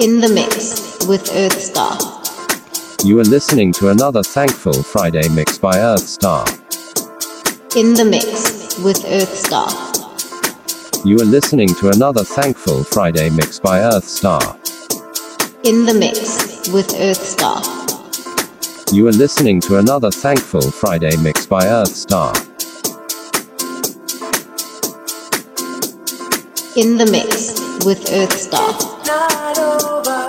In the mix with Earthstar. You are listening to another Thankful Friday mix by Earthstar. In the mix with Earthstar. You are listening to another Thankful Friday mix by Earthstar. In the mix with Earthstar. You are listening to another Thankful Friday mix by Earthstar. In the mix with Earthstar. not over.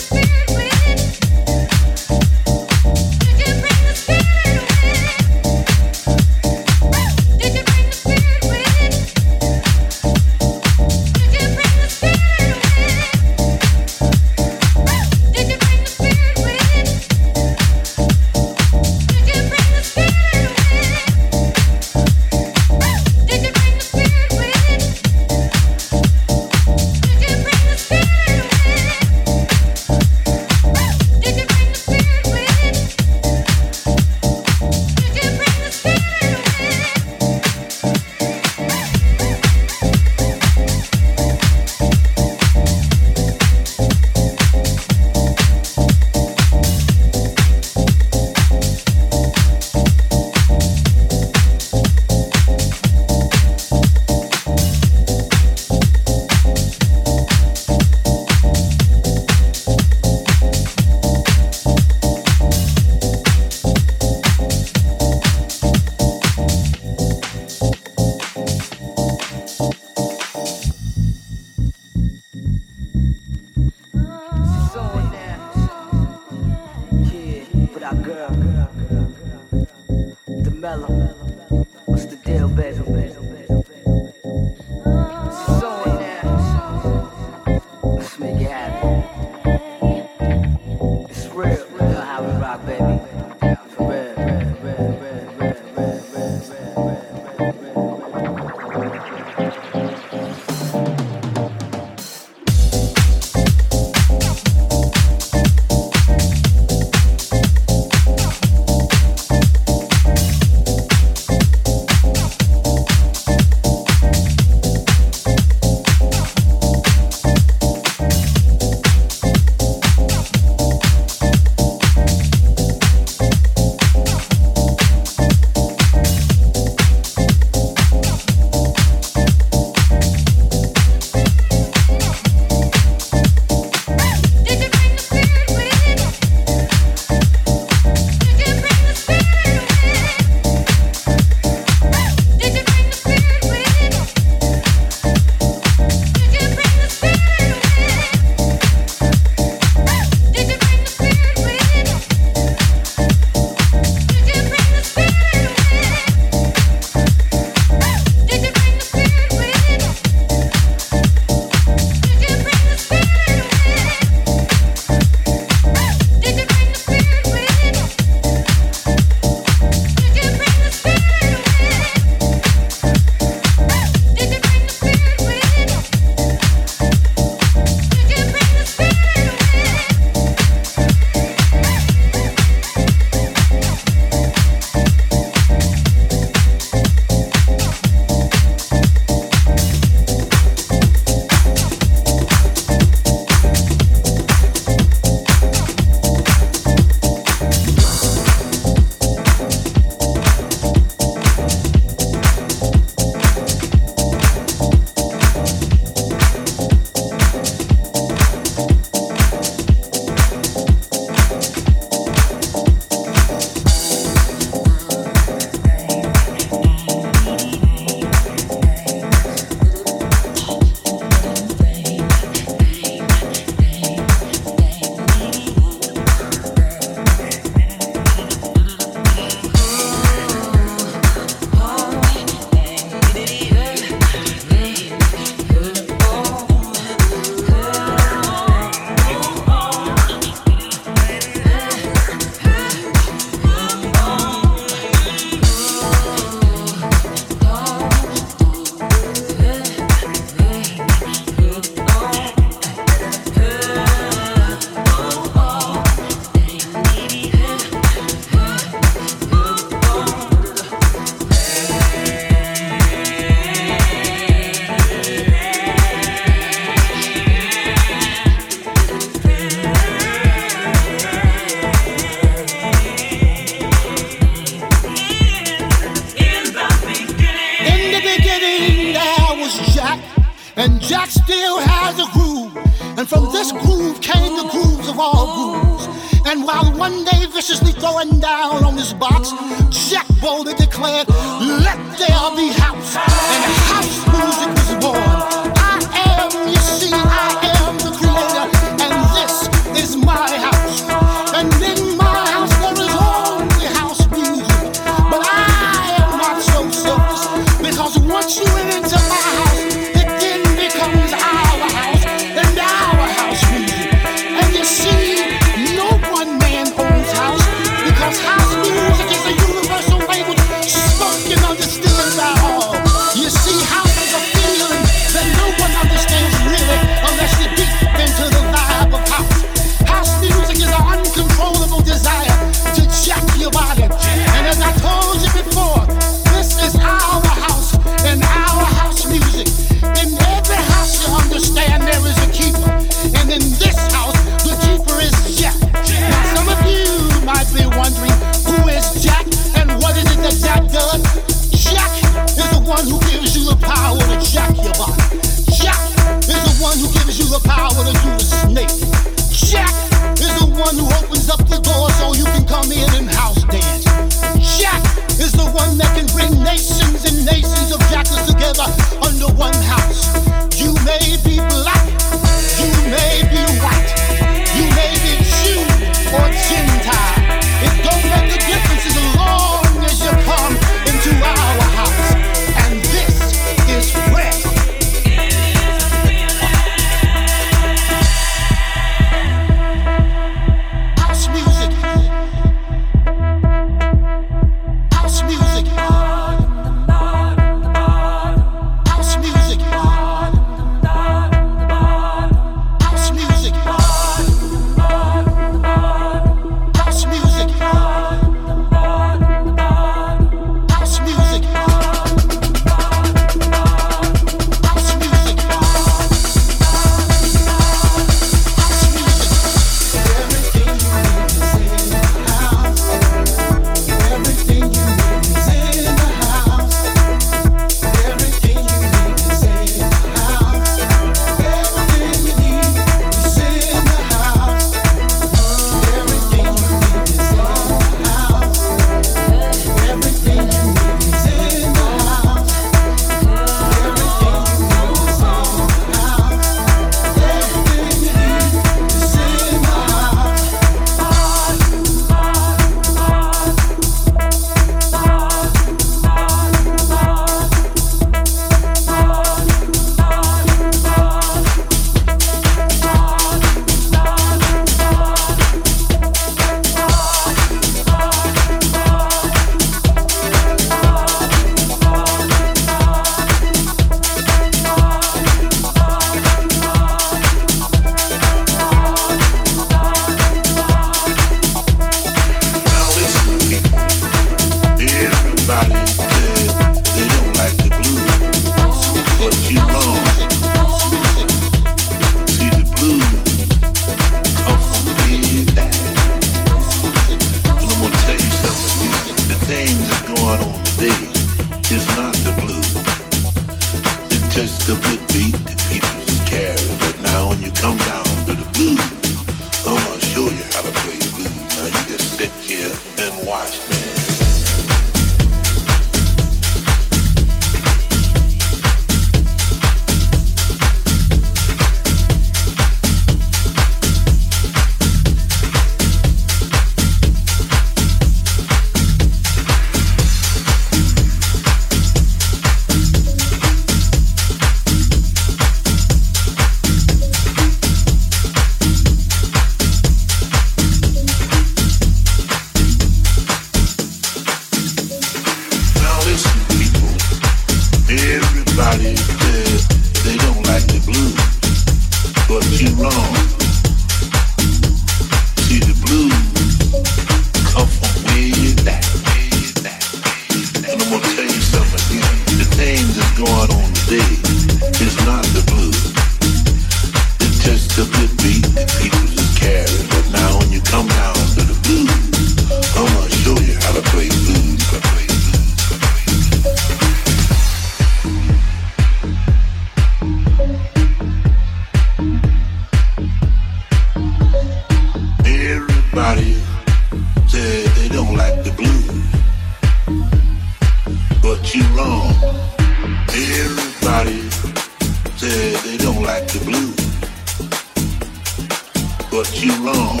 but you're wrong.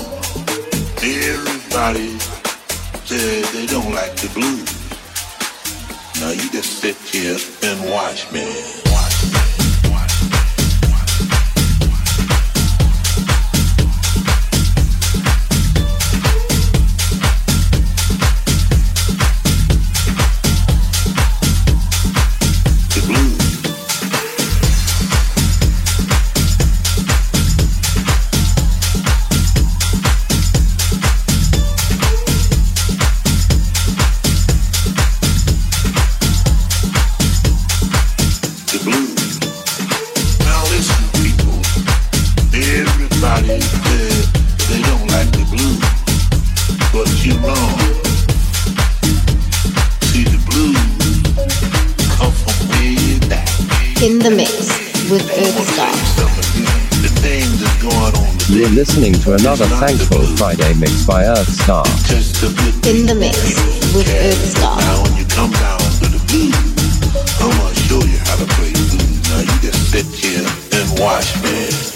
Everybody said they don't like the blues. Now you just sit here and watch me. for another thankful Friday mix by Earthstar. In the mix with Earthstar. Now when you come down to the beat, I'm gonna show you how to play. Now you just sit here and watch me.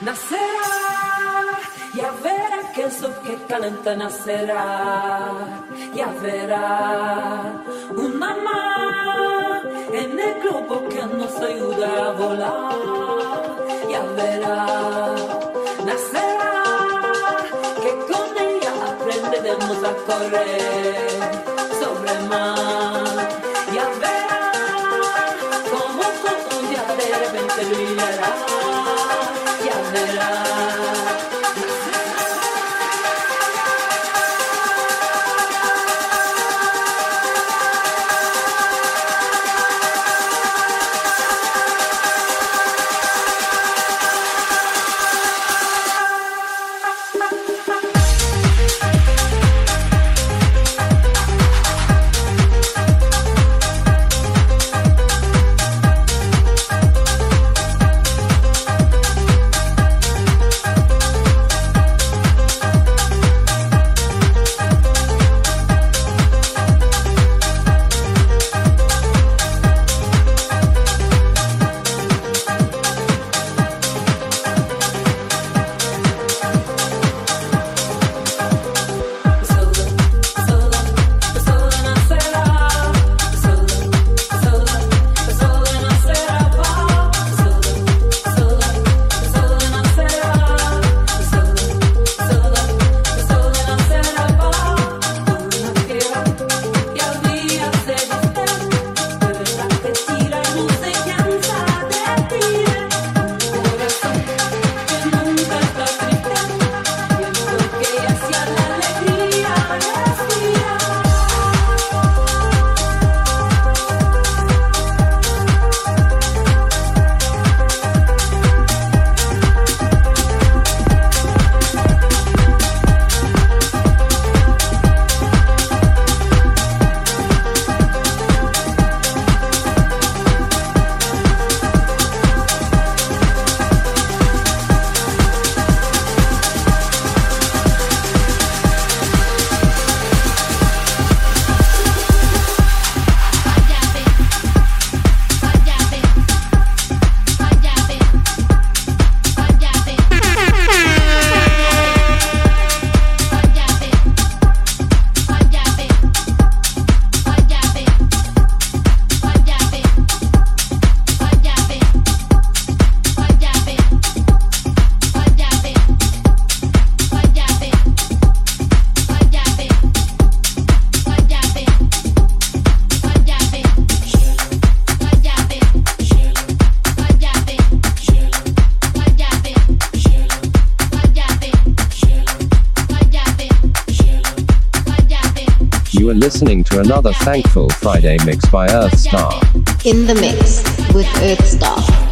Nacerá, ya verá que el sol que calenta nacerá, ya verá una más en el globo que nos ayuda a volar, ya verá, nacerá, que con ella aprenderemos a correr sobre el mar, ya verá como todo día de repente brillará, ya verás. Another Thankful Friday mix by Earthstar. In the mix with Earthstar.